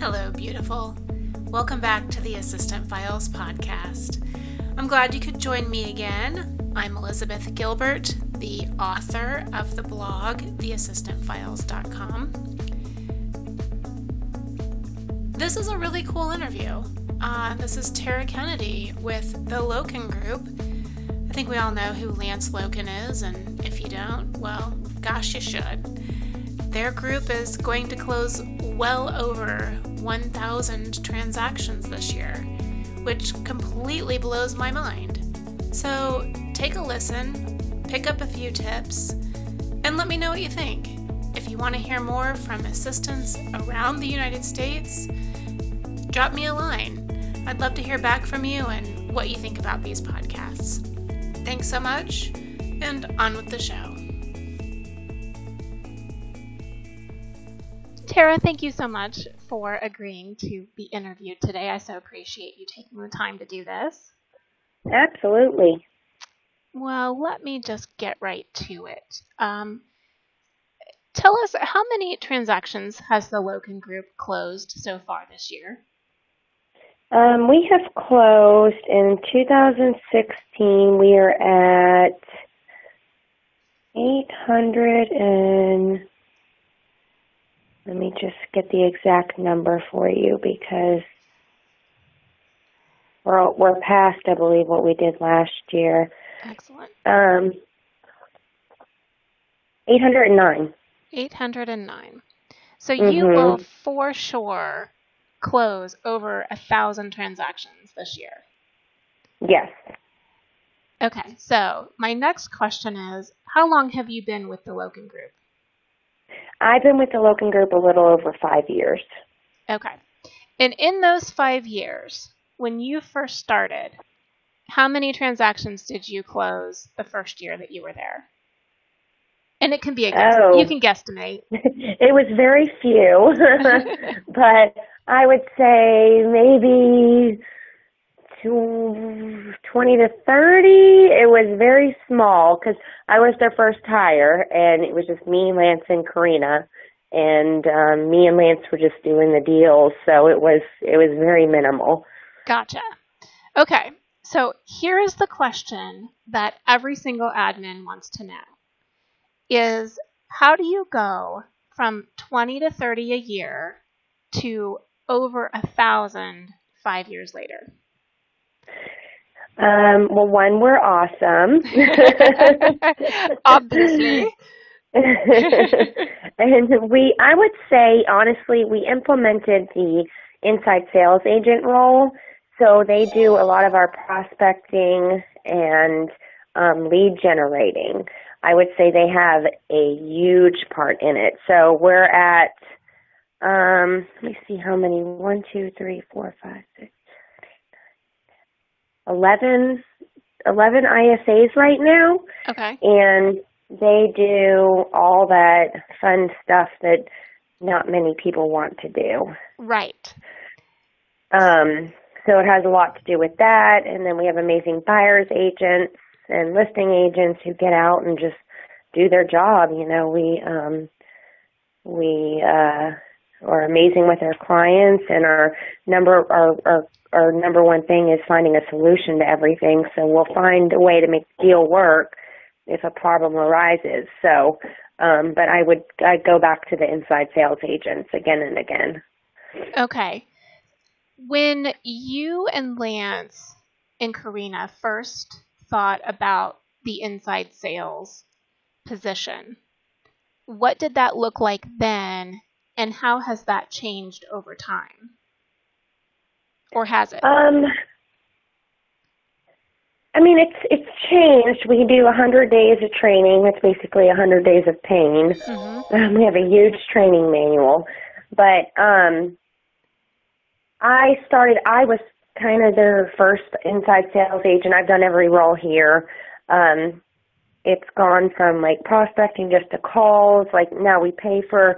Hello, beautiful. Welcome back to the Assistant Files podcast. I'm glad you could join me again. I'm Elizabeth Gilbert, the author of the blog, theassistantfiles.com. This is a really cool interview. Uh, this is Tara Kennedy with the Loken Group. I think we all know who Lance Loken is, and if you don't, well, gosh, you should. Their group is going to close well over 1,000 transactions this year, which completely blows my mind. So take a listen, pick up a few tips, and let me know what you think. If you want to hear more from assistants around the United States, drop me a line. I'd love to hear back from you and what you think about these podcasts. Thanks so much, and on with the show. Tara, thank you so much for agreeing to be interviewed today. I so appreciate you taking the time to do this. Absolutely. Well, let me just get right to it. Um, tell us how many transactions has the Loken Group closed so far this year? Um, we have closed in 2016. We are at 800 and let me just get the exact number for you because we're we're past, I believe, what we did last year. Excellent. Um, 809. 809. So you mm-hmm. will for sure close over a thousand transactions this year. Yes. Okay, so my next question is How long have you been with the Loken Group? I've been with the Loken Group a little over five years. Okay. And in those five years, when you first started, how many transactions did you close the first year that you were there? And it can be a guess. Oh. You can guesstimate. it was very few, but I would say maybe 20 to 30. It was very small because I was their first hire, and it was just me, Lance, and Karina, and um, me and Lance were just doing the deals, so it was it was very minimal. Gotcha. Okay, so here is the question that every single admin wants to know: is how do you go from 20 to 30 a year to over a thousand five years later? Um, well, one, we're awesome. Obviously. and we, I would say, honestly, we implemented the inside sales agent role. So they do a lot of our prospecting and um, lead generating. I would say they have a huge part in it. So we're at, um, let me see how many, one, two, three, four, five, six, 11, 11 ISAs right now. Okay. And they do all that fun stuff that not many people want to do. Right. Um, so it has a lot to do with that. And then we have amazing buyers agents and listing agents who get out and just do their job. You know, we, um, we, uh, are amazing with our clients and our number our, our our number one thing is finding a solution to everything. So we'll find a way to make the deal work if a problem arises. So, um, but I would I go back to the inside sales agents again and again. Okay. When you and Lance and Karina first thought about the inside sales position, what did that look like then, and how has that changed over time? or has it? Um, I mean, it's it's changed. We do 100 days of training. It's basically 100 days of pain. Mm-hmm. Um, we have a huge training manual, but um, I started. I was kind of their first inside sales agent. I've done every role here. Um, it's gone from like prospecting just to calls. Like now we pay for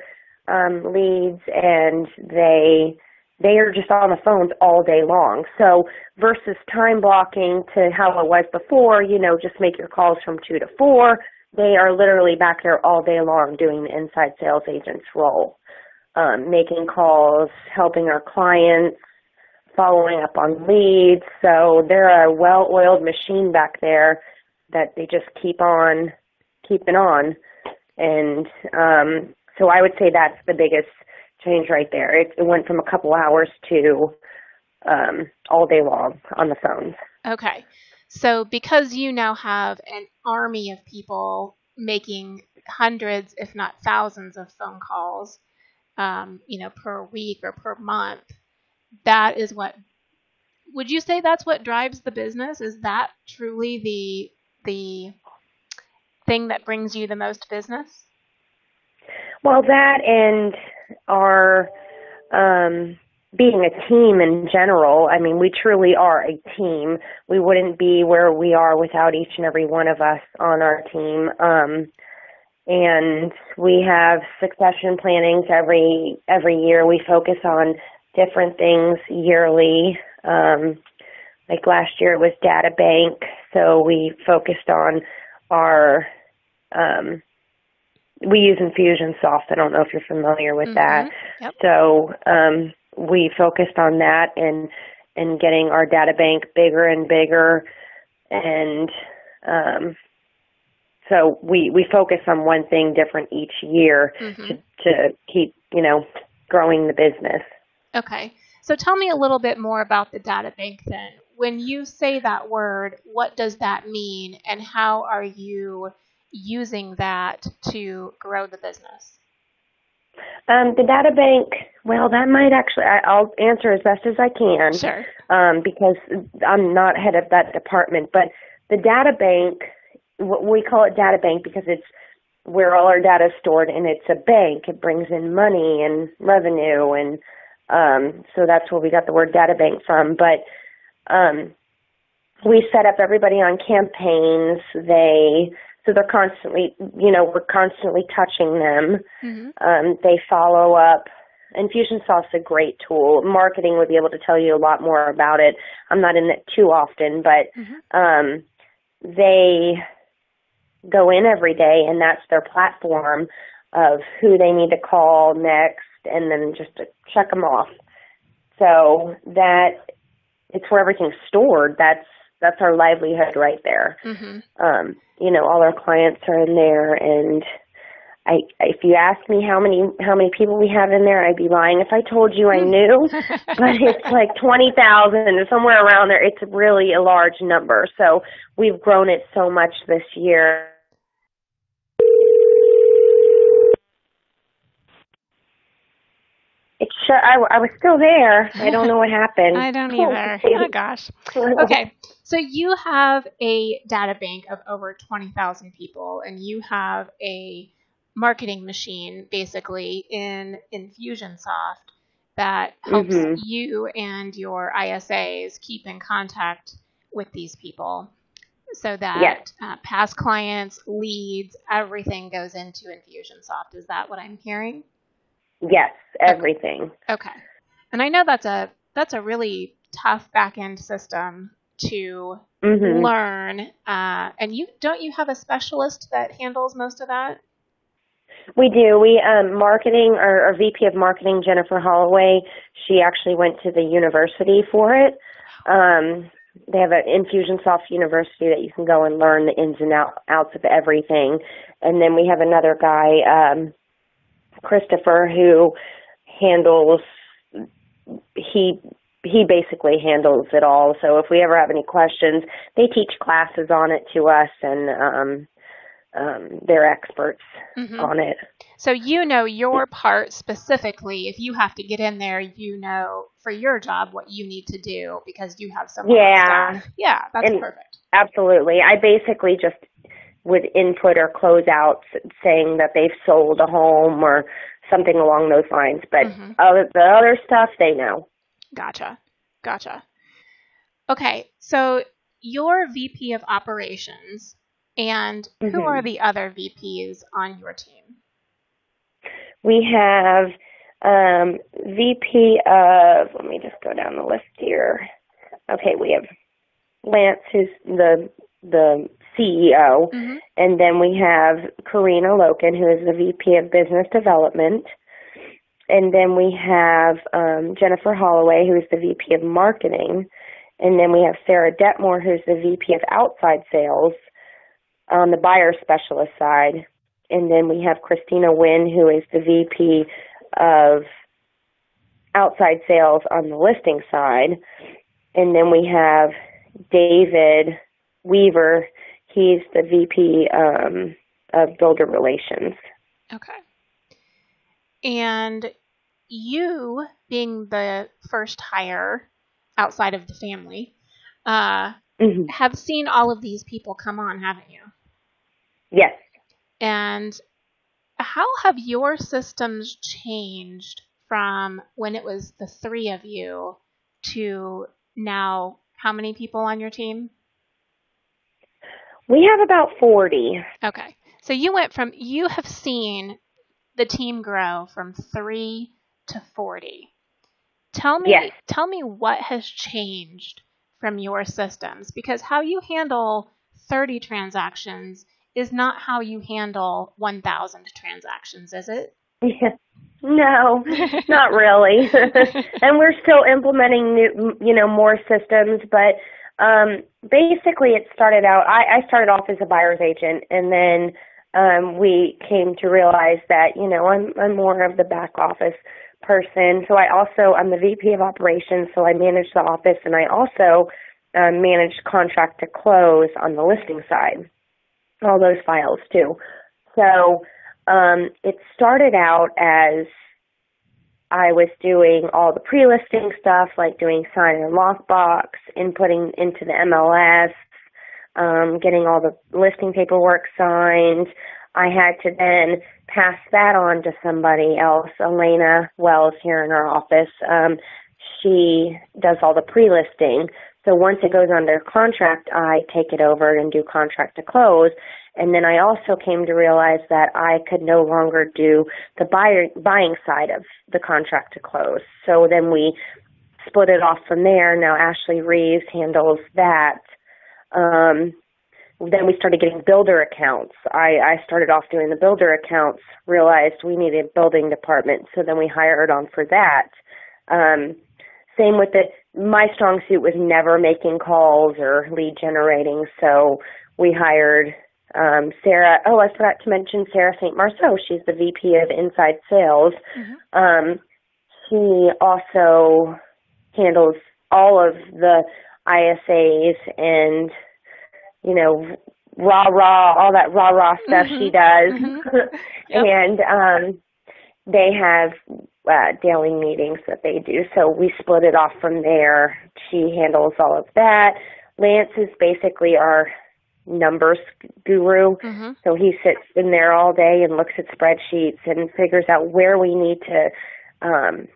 um, leads, and they they are just on the phones all day long. So versus time blocking to how it was before, you know, just make your calls from two to four. They are literally back there all day long doing the inside sales agent's role. um, making calls, helping our clients, following up on leads. So they're a well-oiled machine back there that they just keep on keeping on. And um, so I would say that's the biggest change right there. It, it went from a couple hours to um, all day long on the phones. Okay. So because you now have an army of people making hundreds, if not thousands, of phone calls, um, you know, per week or per month, that is what. Would you say that's what drives the business? Is that truly the the thing that brings you the most business? Well, that and our um, being a team in general. I mean, we truly are a team. We wouldn't be where we are without each and every one of us on our team. Um, and we have succession plannings every every year. We focus on different things yearly. Um, like last year it was data bank, so we focused on our um, we use Infusionsoft. I don't know if you're familiar with mm-hmm. that. Yep. So um, we focused on that and and getting our data bank bigger and bigger, and um, so we we focus on one thing different each year mm-hmm. to to keep you know growing the business. Okay, so tell me a little bit more about the data bank then. When you say that word, what does that mean, and how are you using that to grow the business? Um, the data bank, well, that might actually, I, I'll answer as best as I can. Sure. Um, because I'm not head of that department. But the data bank, we call it data bank because it's where all our data is stored and it's a bank. It brings in money and revenue and um, so that's where we got the word data bank from. But um, we set up everybody on campaigns. They so they're constantly, you know, we're constantly touching them. Mm-hmm. Um, they follow up. Infusionsoft's a great tool. Marketing would be able to tell you a lot more about it. I'm not in it too often, but mm-hmm. um, they go in every day, and that's their platform of who they need to call next, and then just to check them off. So that it's where everything's stored. That's that's our livelihood right there. Mm-hmm. Um, you know, all our clients are in there, and I, if you ask me how many how many people we have in there, I'd be lying if I told you I knew. but it's like twenty thousand, somewhere around there. It's really a large number. So we've grown it so much this year. It's sure I, I was still there. I don't know what happened. I don't either. oh gosh. Okay. So you have a data bank of over 20,000 people and you have a marketing machine basically in Infusionsoft that helps mm-hmm. you and your ISAs keep in contact with these people so that yes. uh, past clients, leads, everything goes into Infusionsoft. Is that what I'm hearing? Yes, everything. Okay. And I know that's a that's a really tough back end system to mm-hmm. learn. Uh, and you don't you have a specialist that handles most of that? We do. We um, marketing our, our VP of marketing Jennifer Holloway. She actually went to the university for it. Um, they have an Infusionsoft University that you can go and learn the ins and out, outs of everything. And then we have another guy, um, Christopher, who handles he he basically handles it all. So if we ever have any questions, they teach classes on it to us, and um, um, they're experts mm-hmm. on it. So you know your part specifically. If you have to get in there, you know for your job what you need to do because you have some. Yeah, yeah, that's and perfect. Absolutely, I basically just would input or close out saying that they've sold a home or something along those lines. But mm-hmm. other, the other stuff, they know. Gotcha. Gotcha. Okay, so you're VP of operations, and mm-hmm. who are the other VPs on your team? We have um, VP of, let me just go down the list here. Okay, we have Lance, who's the the CEO, mm-hmm. and then we have Karina Loken, who is the VP of Business Development, and then we have um, Jennifer Holloway, who is the VP of Marketing, and then we have Sarah Detmore, who's the VP of Outside Sales on the buyer specialist side, and then we have Christina Wynn, who is the VP of Outside Sales on the listing side, and then we have David Weaver. He's the VP um, of Builder Relations. Okay. And you, being the first hire outside of the family, uh, mm-hmm. have seen all of these people come on, haven't you? Yes. And how have your systems changed from when it was the three of you to now how many people on your team? We have about 40. Okay. So you went from, you have seen the team grow from three to 40. Tell me, yes. tell me what has changed from your systems because how you handle 30 transactions is not how you handle 1,000 transactions, is it? Yeah. No, not really. and we're still implementing new, you know, more systems, but um, basically it started out. I, I started off as a buyer's agent, and then um, we came to realize that you know I'm I'm more of the back office person. So I also I'm the VP of operations, so I manage the office, and I also um, manage contract to close on the listing side all those files too. So um, it started out as I was doing all the pre-listing stuff, like doing sign and lockbox, inputting into the MLS, um, getting all the listing paperwork signed. I had to then pass that on to somebody else, Elena Wells here in our office. Um, she does all the pre-listing. So once it goes under contract, I take it over and do contract to close. And then I also came to realize that I could no longer do the buyer, buying side of the contract to close. So then we split it off from there. Now Ashley Reeves handles that. Um, then we started getting builder accounts. I, I started off doing the builder accounts, realized we needed a building department, so then we hired on for that. Um, same with the my strong suit was never making calls or lead generating, so we hired um, Sarah. Oh, I forgot to mention Sarah St. Marceau. She's the VP of Inside Sales. Mm-hmm. Um, she also handles all of the ISAs and you know rah rah all that rah rah stuff mm-hmm. she does, mm-hmm. yep. and um, they have uh, daily meetings that they do. So we split it off from there. She handles all of that. Lance is basically our numbers guru. Mm-hmm. So he sits in there all day and looks at spreadsheets and figures out where we need to um,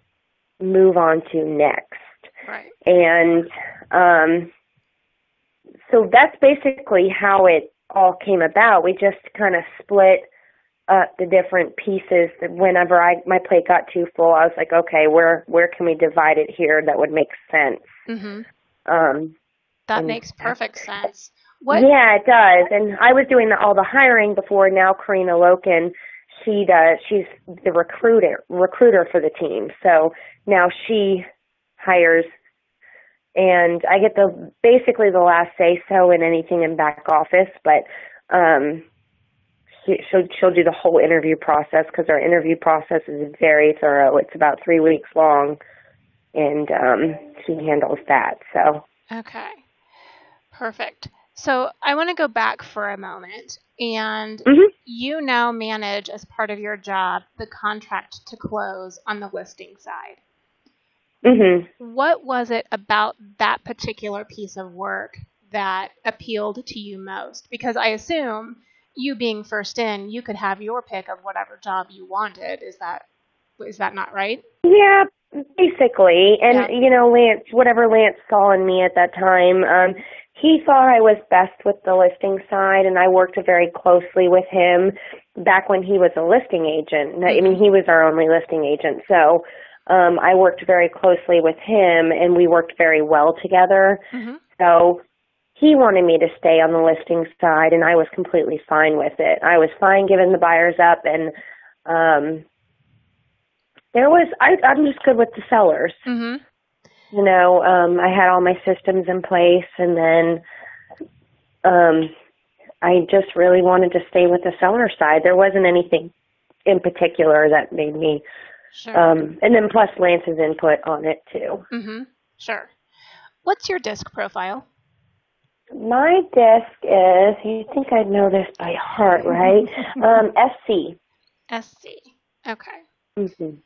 move on to next. Right. And um, so that's basically how it all came about. We just kind of split uh, the different pieces. Whenever I my plate got too full, I was like, okay, where where can we divide it here that would make sense? Mm-hmm. Um, that makes perfect sense. What? Yeah, it does. And I was doing the, all the hiring before. Now Karina Loken, she does. She's the recruiter recruiter for the team. So now she hires, and I get the basically the last say so in anything in back office, but. um she'll she'll do the whole interview process because our interview process is very thorough. It's about three weeks long, and um, she handles that. So okay, perfect. So I want to go back for a moment, and mm-hmm. you now manage as part of your job the contract to close on the listing side. Mm-hmm. What was it about that particular piece of work that appealed to you most? Because I assume you being first in, you could have your pick of whatever job you wanted. Is that is that not right? Yeah, basically. And yeah. you know, Lance, whatever Lance saw in me at that time, um, he thought I was best with the listing side, and I worked very closely with him back when he was a listing agent. I mean, he was our only listing agent, so. Um, I worked very closely with him and we worked very well together. Mm-hmm. So he wanted me to stay on the listing side and I was completely fine with it. I was fine giving the buyers up and um there was I I'm just good with the sellers. Mhm. You know, um I had all my systems in place and then um I just really wanted to stay with the seller side. There wasn't anything in particular that made me Sure. um and then plus Lance's input on it too. mhm. Sure. What's your disc profile? My disc is you think I'd know this by heart, right? um SC. SC. Okay. Mhm.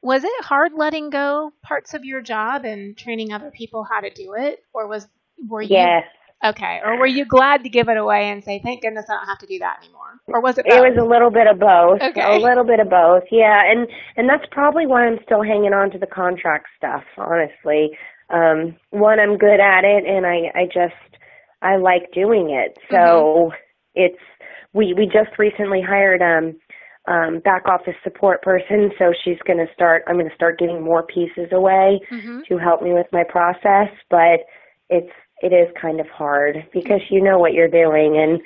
Was it hard letting go parts of your job and training other people how to do it, or was were you Yes. okay, or were you glad to give it away and say, "Thank goodness I don't have to do that anymore," or was it? It was a little bit of both. Okay. A little bit of both. Yeah, and and that's probably why I'm still hanging on to the contract stuff, honestly. Um one I'm good at it and I I just I like doing it. So it's we we just recently hired um um back office support person, so she's going to start I'm going to start giving more pieces away Mhm. to help me with my process, but it's it is kind of hard because you know what you're doing and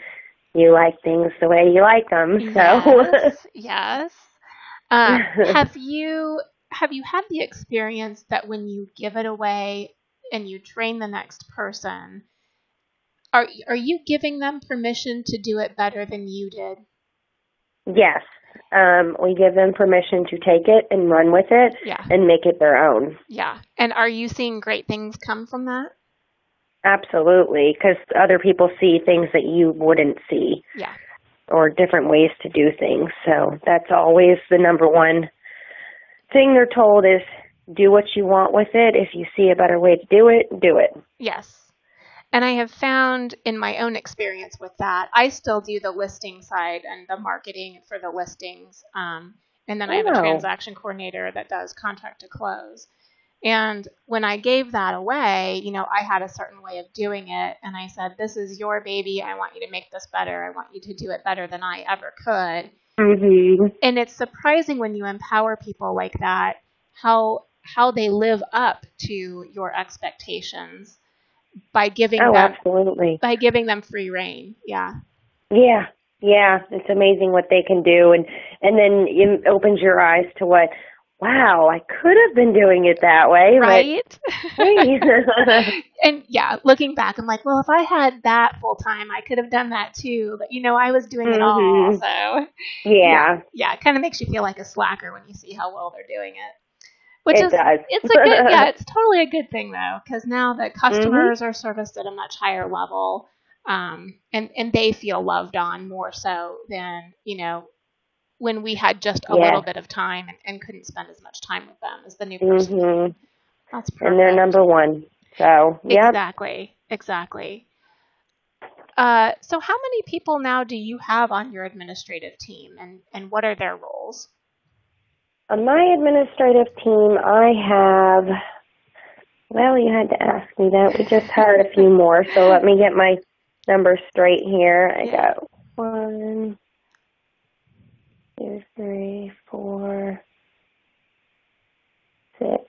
you like things the way you like them. So Yes. yes. Um, have you have you had the experience that when you give it away and you train the next person, are are you giving them permission to do it better than you did? yes, um, we give them permission to take it and run with it Yeah. and make it their own. Yeah. And are you seeing great things come from that? Absolutely, because other people see things that you wouldn't see Yeah. or different ways to do things. So that's always the number one thing they're told is do what you want with it. If you see a better way to do it, do it. Yes. And I have found in my own experience with that, I still do the listing side and the marketing for the listings. Um, and then I have a transaction coordinator that does contract to close. And when I gave that away, you know, I had a certain way of doing it. And I said, This is your baby. I want you to make this better. I want you to do it better than I ever could. Hmm And it's surprising when you empower people like that how how they live up to your expectations by giving Oh, them absolutely. by giving them free reign. Yeah. Yeah, yeah, it's amazing what they can do, and and then it opens your eyes to what. Wow, I could have been doing it that way, Right? and yeah, looking back, I'm like, well, if I had that full time, I could have done that too. But you know, I was doing it all. Mhm. So yeah, yeah, it kind of makes you feel like a slacker when you see how well they're doing it. Which it is does. it's a good yeah, it's totally a good thing though, because now Mm-hmm. customers are serviced at a much higher level, um, and and they feel loved on more so than you know when we had just a Yeah. little bit of time and, and couldn't spend as much time with them as the new person. hmm That's perfect. And they're number one. So, yep. Exactly. Exactly. Uh, so how many people now do you have on your administrative team and, and what are their roles? On my administrative team, I have. Well, you had to ask me that. We just hired a few more, so let me get my numbers straight here. I Yeah. got one, two, three, four, six,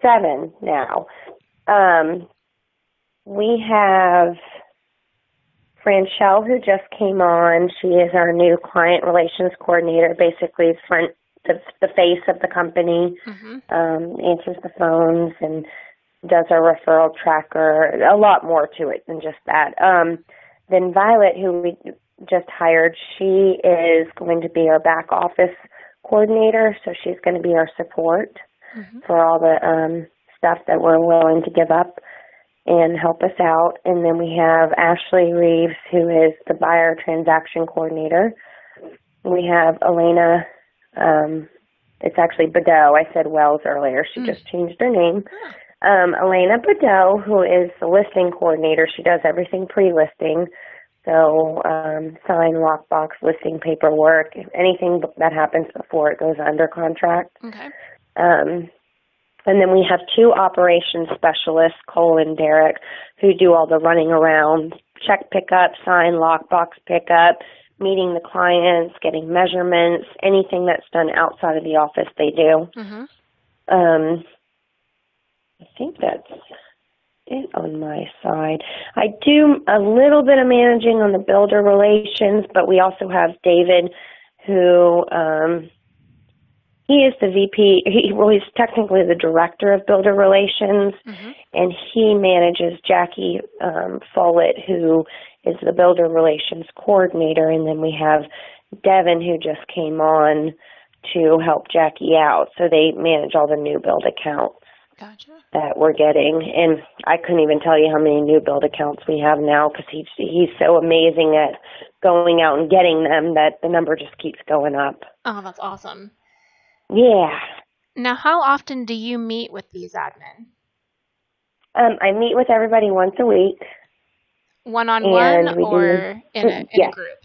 seven now. Um, we have Franchelle, who just came on. She is our new client relations coordinator, basically front the, the face of the company, Mm-hmm. um, answers the phones and does our referral tracker. A lot more to it than just that. Um, then Violet, who we just hired, she is going to be our back office coordinator, so she's going to be our support Mm-hmm. for all the um, stuff that we're willing to give up and help us out. And then we have Ashley Reeves, who is the buyer transaction coordinator. We have Elena, um, it's actually Badeau. I said Wells earlier. She Mm. just changed her name. Um, Elena Badeau, who is the listing coordinator. She does everything pre-listing. So um, sign, lockbox, listing paperwork, anything that happens before it goes under contract. Okay. Um, and then we have two operations specialists, Cole and Derek, who do all the running around, check pickup, sign, lockbox pickup, meeting the clients, getting measurements, anything that's done outside of the office they do. Mm-hmm. Um, I think that's it on my side. I do a little bit of managing on the builder relations, but we also have David who um, he is the VP. He well, he's technically the director of builder relations, mm-hmm. and he manages Jackie um, Follett, who is the builder relations coordinator, and then we have Devin, who just came on to help Jackie out. So they manage all the new build accounts. Gotcha. That we're getting, and I couldn't even tell you how many new build accounts we have now because he's he's so amazing at going out and getting them that the number just keeps going up. Oh, that's awesome. Yeah. Now, how often do you meet with these admin? Um, I meet with everybody once a week. One on one or in, a, in yes. a group?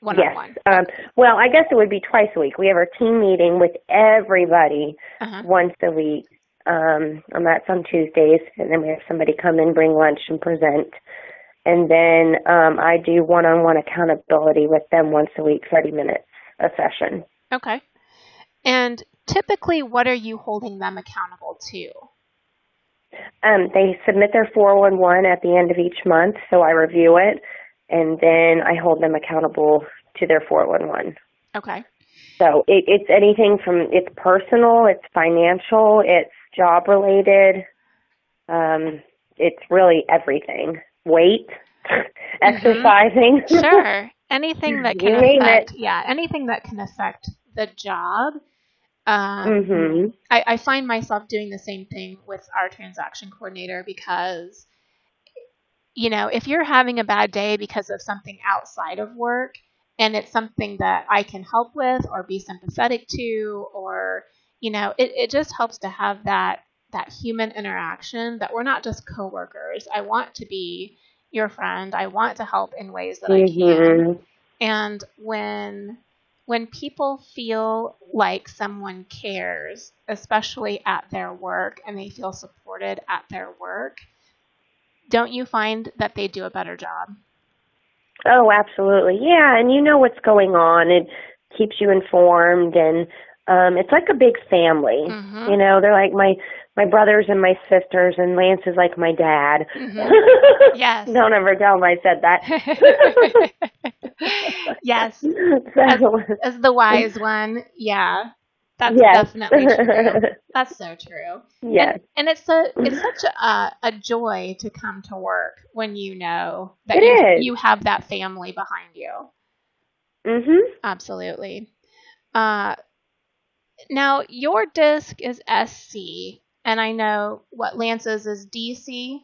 One yes. on one. Um, well, I guess it would be twice a week. We have our team meeting with everybody uh-huh. once a week. Um, and that's on Tuesdays, and then we have somebody come in, bring lunch, and present. And then um, I do one-on-one accountability with them once a week, 30 minutes a session. Okay. And typically, what are you holding them accountable to? Um, they submit their 411 at the end of each month, so I review it, and then I hold them accountable to their 411. Okay. So it, it's anything from it's personal, it's financial, it's job related. Um, it's really everything. Weight, mm-hmm. exercising. Sure. Anything that can affect, it. yeah, anything that can affect the job. Um, mm-hmm. I, I find myself doing the same thing with our transaction coordinator because, you know, if you're having a bad day because of something outside of work and it's something that I can help with or be sympathetic to or you know, it, it just helps to have that that human interaction that we're not just coworkers. I want to be your friend. I want to help in ways that mm-hmm. I can. Mm-hmm. And when when people feel like someone cares, especially at their work, and they feel supported at their work, don't you find that they do a better job? Oh, absolutely. Yeah, and you know what's going on. It keeps you informed and um it's like a big family. Mm-hmm. you know they're like my my brothers and my sisters and lance is like my dad. Mm-hmm. yes. Don't ever tell him i said that. Yes. So, as, as, the wise one. Yeah. That's yes. definitely true. That's so true. Yes. and, and it's a it's such a a joy to come to work when you know that it you, is. you have that family behind you. Mhm absolutely. Uh now, your disc is SC, and I know what Lance's is DC.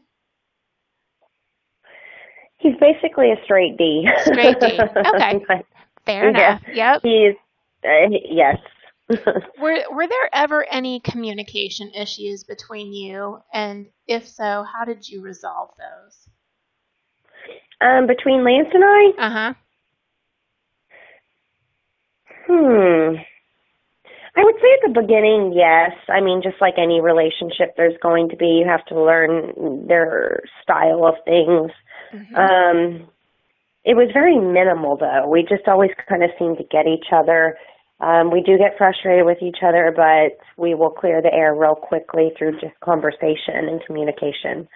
He's basically a straight D. Straight D. Okay. Fair enough. Yeah, yep. He's uh, yes. were were there ever any communication issues between you, and if so, how did you resolve those? Um, between Lance and I. Uh huh. Hmm. I would say at the beginning, yes. I mean, just like any relationship, there's going to be, you have to learn their style of things. Mm-hmm. Um, it was very minimal, though. We just always kind of seemed to get each other. Um, we do get frustrated with each other, but we will clear the air real quickly through just conversation and communication.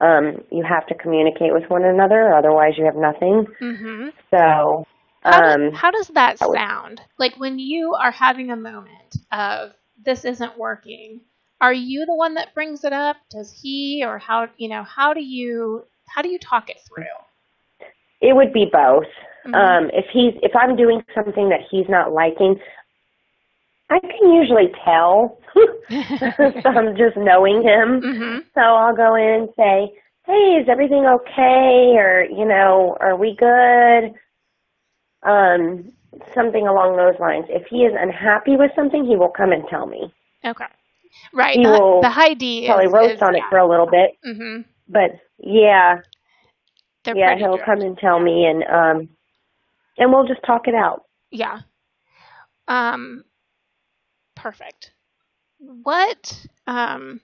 Um, you have to communicate with one another, otherwise you have nothing. Mm-hmm. So how, um, how does that sound? Like when you are having a moment of this isn't working, are you the one that brings it up? Does he or how you know how do you how do you talk it through? It would be both. Mm-hmm. Um, if he's if I'm doing something that he's not liking, I can usually tell from just knowing him. Mm-hmm. So I'll go in and say, "Hey, is everything okay?" Or you know, "Are we good?" Um, something along those lines. If he is unhappy with something, he will come and tell me. Okay. Right. He the, will the high D probably is, roast is, on yeah. it for a little bit. Mm-hmm. But yeah, They're yeah, he'll come and tell me, and um, and we'll just talk it out. Yeah. Um. Perfect. What um,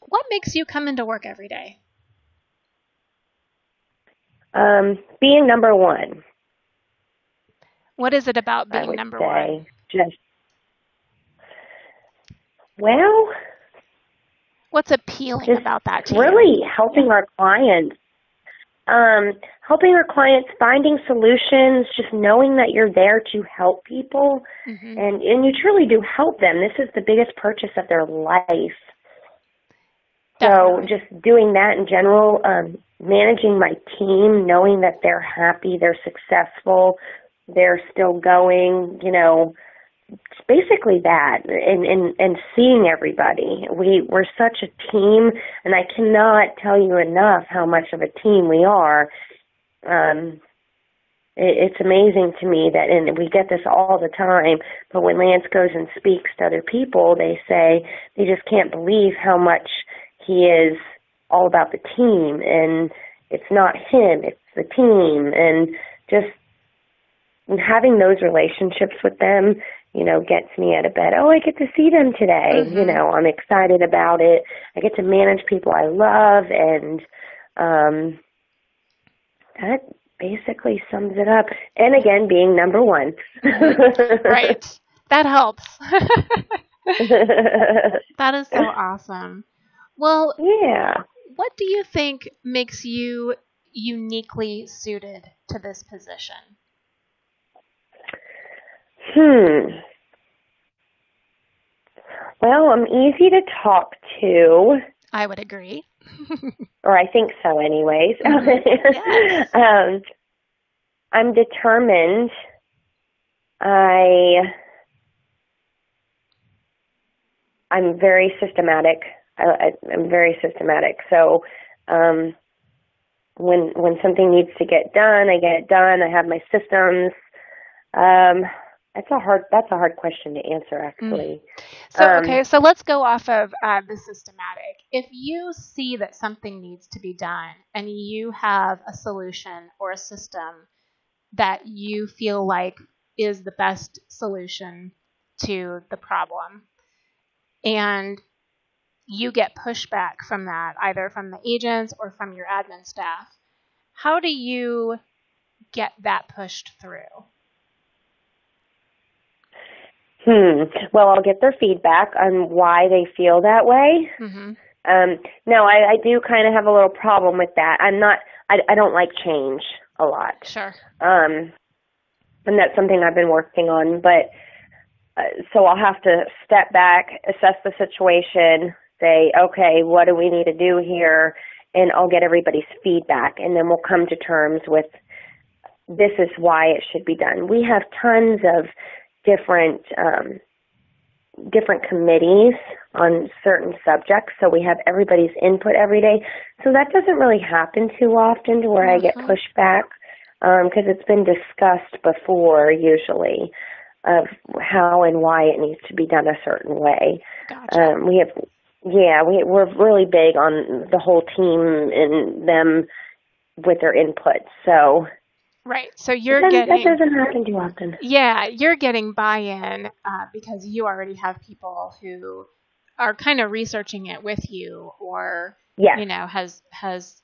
what makes you come into work every day? Um, being number one. What is it about being number one? Just well, what's appealing about that? really you? helping our clients. um, helping our clients, finding solutions, just knowing that you're there to help people, mm-hmm. and and you truly do help them. This is the biggest purchase of their life. So just doing that in general, um, managing my team, knowing that they're happy, they're successful, they're still going, you know, it's basically that and, and and seeing everybody. We we're such a team and i cannot tell you enough how much of a team we are. Um it, it's amazing to me that and we get this all the time but when lance goes and speaks to other people they say they just can't believe how much he is all about the team and it's not him it's the team and just having those relationships with them you know, gets me out of bed. Oh, I get to see them today. Mm-hmm. You know, I'm excited about it. I get to manage people I love and um that basically sums it up. And again, being number one. right. That helps. that is so awesome. Well, yeah. What do you think makes you uniquely suited to this position? Hmm. Well, I'm easy to talk to. I would agree. or I think so, anyways. yes. um, I'm determined. I I'm very systematic. I, am very systematic. So um, when when something needs to get done, I get it done. I have my systems. Um, that's a hard. That's a hard question to answer, mm. actually. Mm. So um, okay, so let's go off of uh, the systematic. If you see that something needs to be done, and you have a solution or a system that you feel like is the best solution to the problem, and you get pushback from that, either from the agents or from your admin staff, how do you get that pushed through? Hmm. Well, I'll get their feedback on why they feel that way. Mm-hmm. Um, no, I, I do kind of have a little problem with that. I'm not. I, I don't like change a lot. Sure. Um, and that's something I've been working on. But uh, so I'll have to step back, assess the situation, say, okay, what do we need to do here, and I'll get everybody's feedback, and then we'll come to terms with this is why it should be done. We have tons of different um, different committees on certain subjects, so we have everybody's input every day. So that doesn't really happen too often to where mm-hmm. I get pushback because um, it's been discussed before usually of how and why it needs to be done a certain way. Gotcha. Um, we have, yeah, we we're really big on the whole team and them with their input. So Right. So you're that, getting that doesn't happen too often. Yeah, you're getting buy-in uh, because you already have people who are kind of researching it with you, or you know has has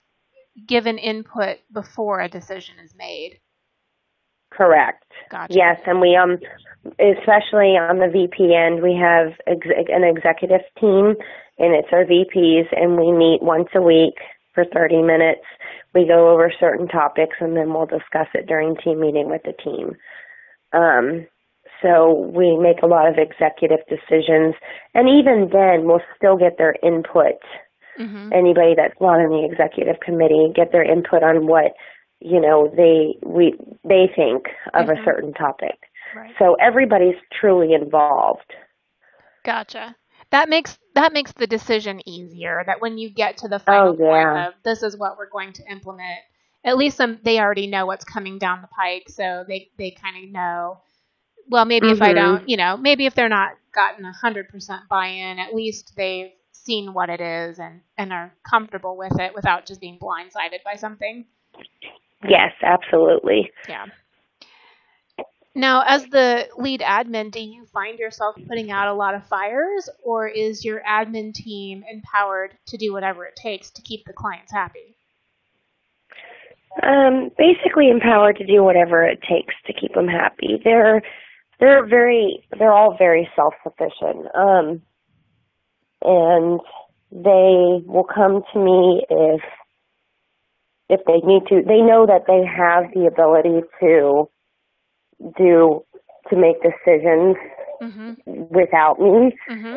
given input before a decision is made. Correct. Gotcha. Yes, and we um especially on the VP end, we have ex- an executive team, and it's our VPs, and we meet once a week for 30 minutes we go over certain topics and then we'll discuss it during team meeting with the team. Um, so we make a lot of executive decisions, and even then, we'll still get their input. Mm-hmm. Anybody that's not in the executive committee get their input on what you know they we they think of mm-hmm. a certain topic. Right. So everybody's truly involved. Gotcha that makes that makes the decision easier. That when you get to the final oh, yeah. point of this is what we're going to implement, at least some, they already know what's coming down the pike, so they they kind of know. Well, maybe mm-hmm. if I mm-hmm. don't, you know, maybe if they're not gotten a hundred percent buy-in, at least they've seen what it is and and are comfortable with it without just being blindsided by something. Yes, absolutely. Yeah. Now, as the lead admin, do you find yourself putting out a lot of fires, or is your admin team empowered to do whatever it takes to keep the clients happy? Um, basically, empowered to do whatever it takes to keep them happy. They're they're very they're all very self sufficient, um, and they will come to me if if they need to. They know that they have the ability to do to make decisions mm-hmm. without me, mm-hmm.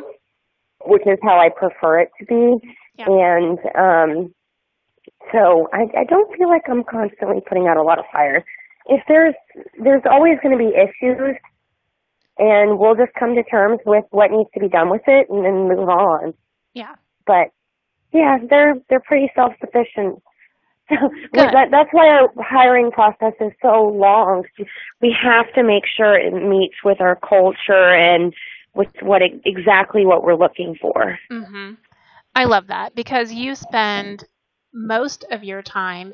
which is how I prefer it to be. Yeah. And um, so I, I don't feel like I'm constantly putting out a lot of fires. If there's there's always going to be issues, and we'll just come to terms with what needs to be done with it, and then move on. Yeah. But yeah, they're they're pretty self sufficient. So that, that's why our hiring process is so long. We have to make sure it meets with our culture and with what it, exactly what we're looking for. Mm-hmm. I love that because you spend most of your time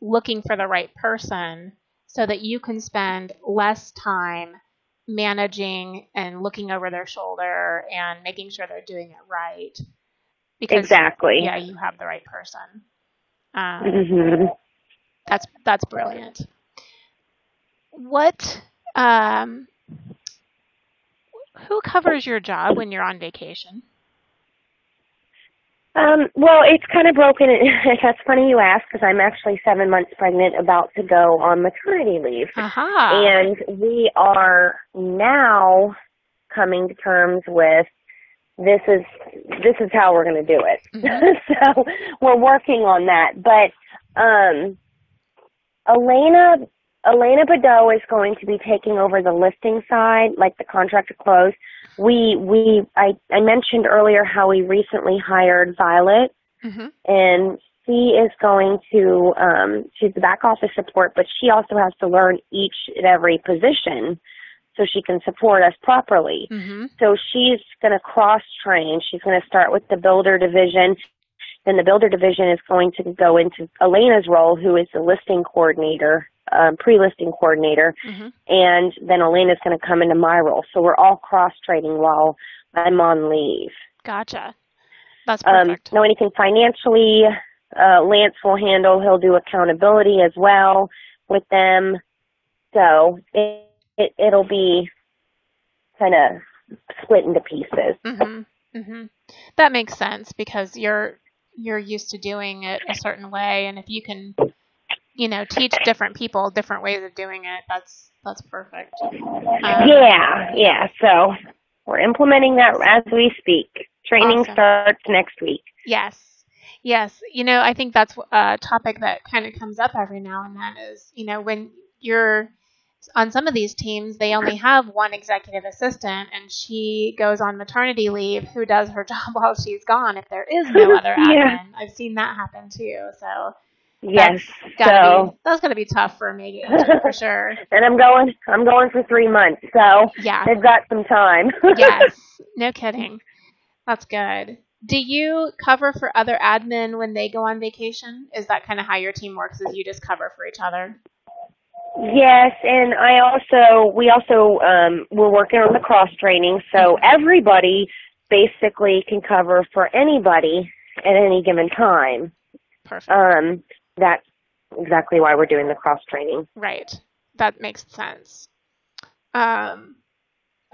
looking for the right person so that you can spend less time managing and looking over their shoulder and making sure they're doing it right. Because, exactly. Yeah, you have the right person. Um, mm-hmm. That's that's brilliant. What? Um, who covers your job when you're on vacation? Um, well, it's kind of broken. That's funny you ask because I'm actually seven months pregnant, about to go on maternity leave, uh-huh. and we are now coming to terms with this is this is how we're going to do it. Mm-hmm. so we're working on that. But um, Elena Elena Badeau is going to be taking over the listing side, like the contract to close. We we I, I mentioned earlier how we recently hired Violet, mm-hmm. and she is going to um, she's the back office support, but she also has to learn each and every position so she can support us properly. Mm-hmm. So she's going to cross train. She's going to start with the builder division. Then the builder division is going to go into Elena's role, who is the listing coordinator, um, pre-listing coordinator, mm-hmm. and then Elena's going to come into my role. So we're all cross training while I'm on leave. Gotcha. That's um, perfect. Um, now anything financially, uh, Lance will handle. He'll do accountability as well with them. So it, it it'll be kind of split into pieces. Mm-hmm. Mm-hmm. That makes sense because you're you're used to doing it a certain way, and if you can, you know, teach different people different ways of doing it, that's that's perfect. Um, yeah, yeah. So we're implementing that as we speak. Training awesome. starts next week. Yes. Yes, you know, I think that's a topic that kind of comes up every now and then is, you know, when you're on some of these teams, they only have one executive assistant, and she goes on maternity leave. Who does her job while she's gone? If there is no other admin, yeah. I've seen that happen too. So yes, that's so be, that's gonna be tough for me for sure. and I'm going. I'm going for three months, so yeah, they've got some time. yes, no kidding. That's good. Do you cover for other admin when they go on vacation? Is that kind of how your team works? Is you just cover for each other? Yes, and I also we also um, we're working on the cross training, so everybody basically can cover for anybody at any given time. Perfect. Um, that's exactly why we're doing the cross training. Right. That makes sense. Um,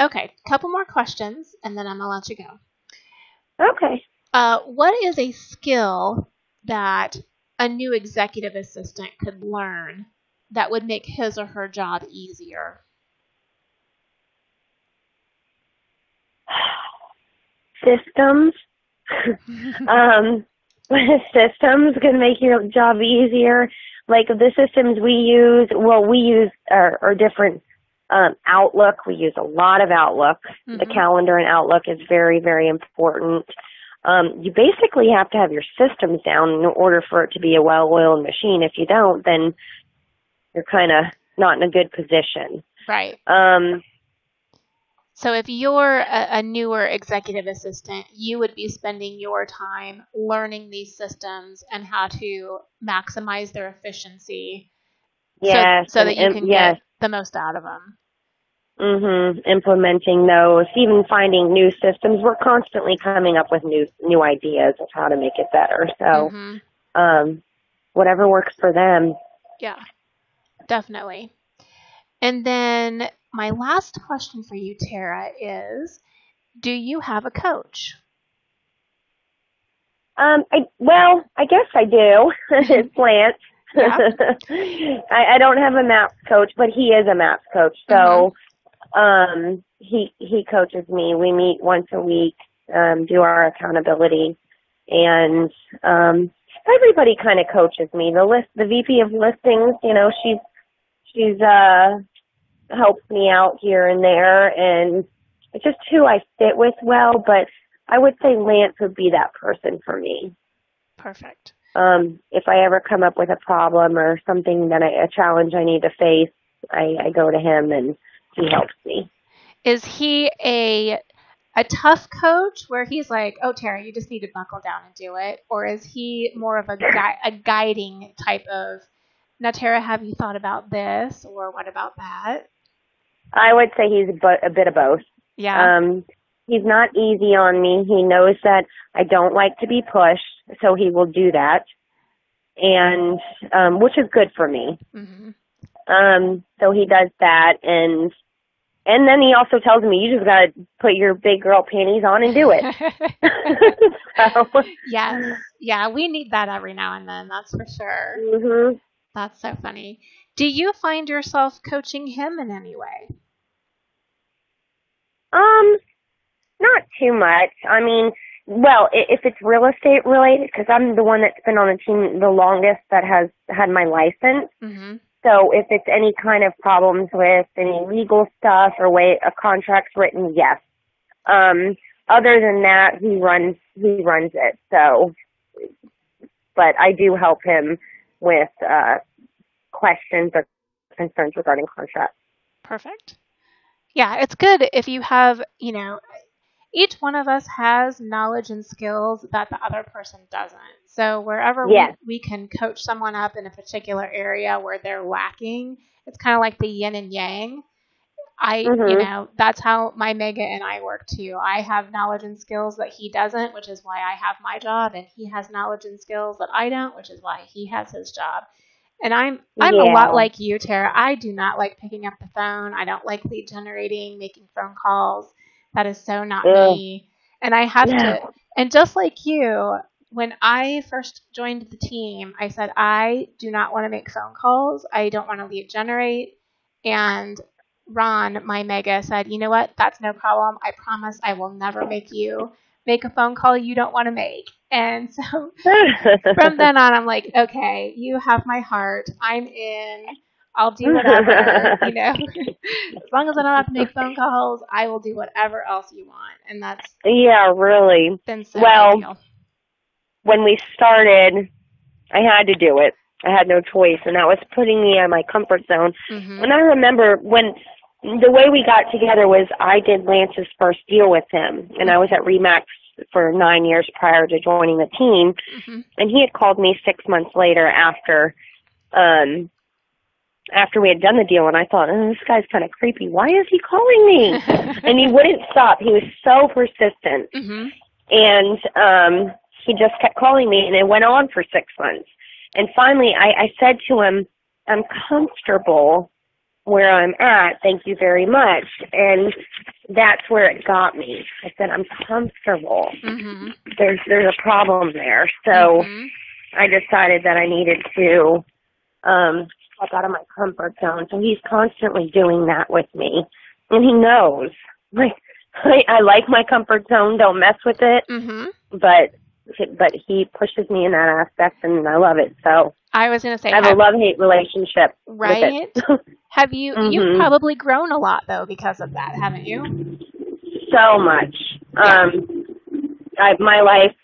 okay, couple more questions, and then I'm gonna let you go. Okay. Uh, what is a skill that a new executive assistant could learn that would make his or her job easier? Systems. um, systems can make your job easier. Like the systems we use, well, we use are, are different. Um, Outlook, we use a lot of Outlook. Mm-hmm. The calendar in Outlook is very, very important. Um, you basically have to have your systems down in order for it to be a well-oiled machine. If you don't, then you're kind of not in a good position. Right. Um, so if you're a, a, newer executive assistant, you would be spending your time learning these systems and how to maximize their efficiency. Yes. So, so that you can yes. get the most out of them. Mm-hmm. Implementing those, even finding new systems. We're constantly coming up with new new ideas of how to make it better. So, mm-hmm. um, whatever works for them. Yeah definitely. And then my last question for you, Tara, is do you have a coach? Um, I, well, I guess I do. it's Lance. I, I don't have a maps coach, but he is a maps coach. So mm-hmm. um he he coaches me. We meet once a week, um, do our accountability and um everybody kind of coaches me. The list the VP of listings, you know, she's she's uh helps me out here and there and it's just who I fit with well, but I would say Lance would be that person for me. Perfect. Um, if I ever come up with a problem or something that I, a challenge I need to face, I, I go to him and he helps me. Is he a a tough coach where he's like, "Oh, Tara, you just need to buckle down and do it," or is he more of a gui- a guiding type of? Now, Tara, have you thought about this, or what about that? I would say he's a bit of both. Yeah. Um, he's not easy on me. He knows that I don't like to be pushed, so he will do that, and um, which is good for me. Mm-hmm. Um, so he does that, and and then he also tells me you just got to put your big girl panties on and do it. so. Yes, yeah, we need that every now and then. That's for sure. Mm-hmm. That's so funny. Do you find yourself coaching him in any way? Um, not too much. I mean, well, if it's real estate related, because I'm the one that's been on the team the longest that has had my license. Mm-hmm. So if it's any kind of problems with any legal stuff or way a contract's written, yes. Um, other than that, he runs he runs it. So, but I do help him with uh, questions or concerns regarding contracts. Perfect. Yeah, it's good if you have, you know, each one of us has knowledge and skills that the other person doesn't. So wherever yes. we, we can coach someone up in a particular area where they're lacking, it's kind of like the yin and yang. I, mm-hmm. you know, that's how my mega and I work too. I have knowledge and skills that he doesn't, which is why I have my job, and he has knowledge and skills that I don't, which is why he has his job. And I'm I'm yeah. a lot like you, Tara. I do not like picking up the phone. I don't like lead generating, making phone calls. That is so not Ugh. me. And I have yeah. to and just like you, when I first joined the team, I said I do not want to make phone calls. I don't want to lead generate. And Ron, my mega, said, "You know what? That's no problem. I promise I will never make you make a phone call you don't want to make." And so from then on, I'm like, okay, you have my heart. I'm in. I'll do whatever, you know. as long as I don't have to make phone calls, I will do whatever else you want. And that's yeah, really. Been so well, when we started, I had to do it. I had no choice, and that was putting me in my comfort zone. Mm-hmm. And I remember when the way we got together was I did Lance's first deal with him, and I was at Remax for nine years prior to joining the team. Mm-hmm. And he had called me six months later after um after we had done the deal and I thought, oh, this guy's kind of creepy. Why is he calling me? and he wouldn't stop. He was so persistent. Mm-hmm. And um he just kept calling me and it went on for six months. And finally I, I said to him, I'm comfortable where I'm at. Thank you very much. And that's where it got me. I said, I'm comfortable. Mm-hmm. There's there's a problem there. So mm-hmm. I decided that I needed to um step out of my comfort zone. So he's constantly doing that with me. And he knows. Like I, I like my comfort zone, don't mess with it. Mm-hmm. But but he pushes me in that aspect and I love it. So I was going to say I have, have a love hate relationship. Right. have you mm-hmm. you've probably grown a lot though because of that, haven't you? So much. Yeah. Um I my life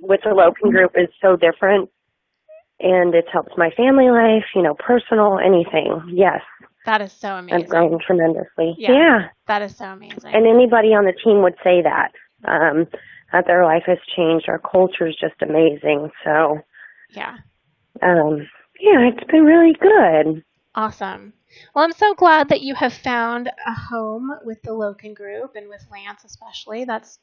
with the Loken group is so different and it's helped my family life, you know, personal, anything. Yes. That is so amazing. I've grown tremendously. Yeah, yeah. That is so amazing. And anybody on the team would say that. Um that their life has changed. Our culture is just amazing. So Yeah um, yeah, it's been really good. Awesome. Well, I'm so glad that you have found a home with the Loken Group and with Lance especially. That's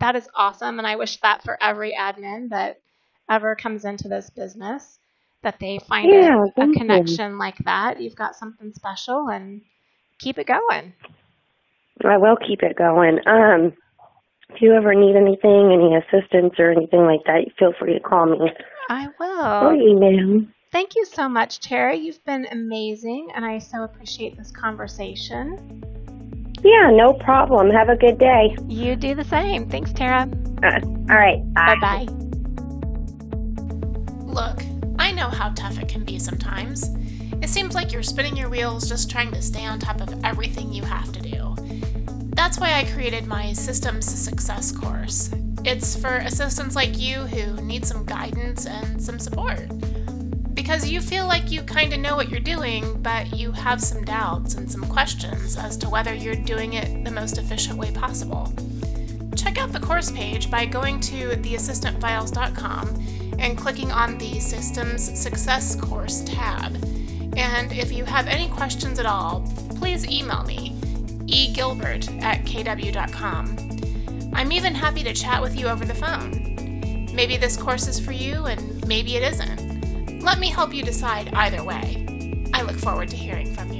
that is awesome, and I wish that for every admin that ever comes into this business that they find yeah, a, a connection you. like that. You've got something special, and keep it going. I will keep it going. Um, if you ever need anything, any assistance or anything like that, feel free to call me. I will. Or email. Thank you so much, Tara. You've been amazing, and I so appreciate this conversation. Yeah, no problem. Have a good day. You do the same. Thanks, Tara. Uh, all right. Bye bye. Look, I know how tough it can be sometimes. It seems like you're spinning your wheels just trying to stay on top of everything you have to do. That's why I created my Systems Success course. It's for assistants like you who need some guidance and some support. Because you feel like you kind of know what you're doing, but you have some doubts and some questions as to whether you're doing it the most efficient way possible. Check out the course page by going to theassistantfiles.com and clicking on the Systems Success Course tab. And if you have any questions at all, please email me, egilbert at kw.com. I'm even happy to chat with you over the phone. Maybe this course is for you, and maybe it isn't. Let me help you decide either way. I look forward to hearing from you.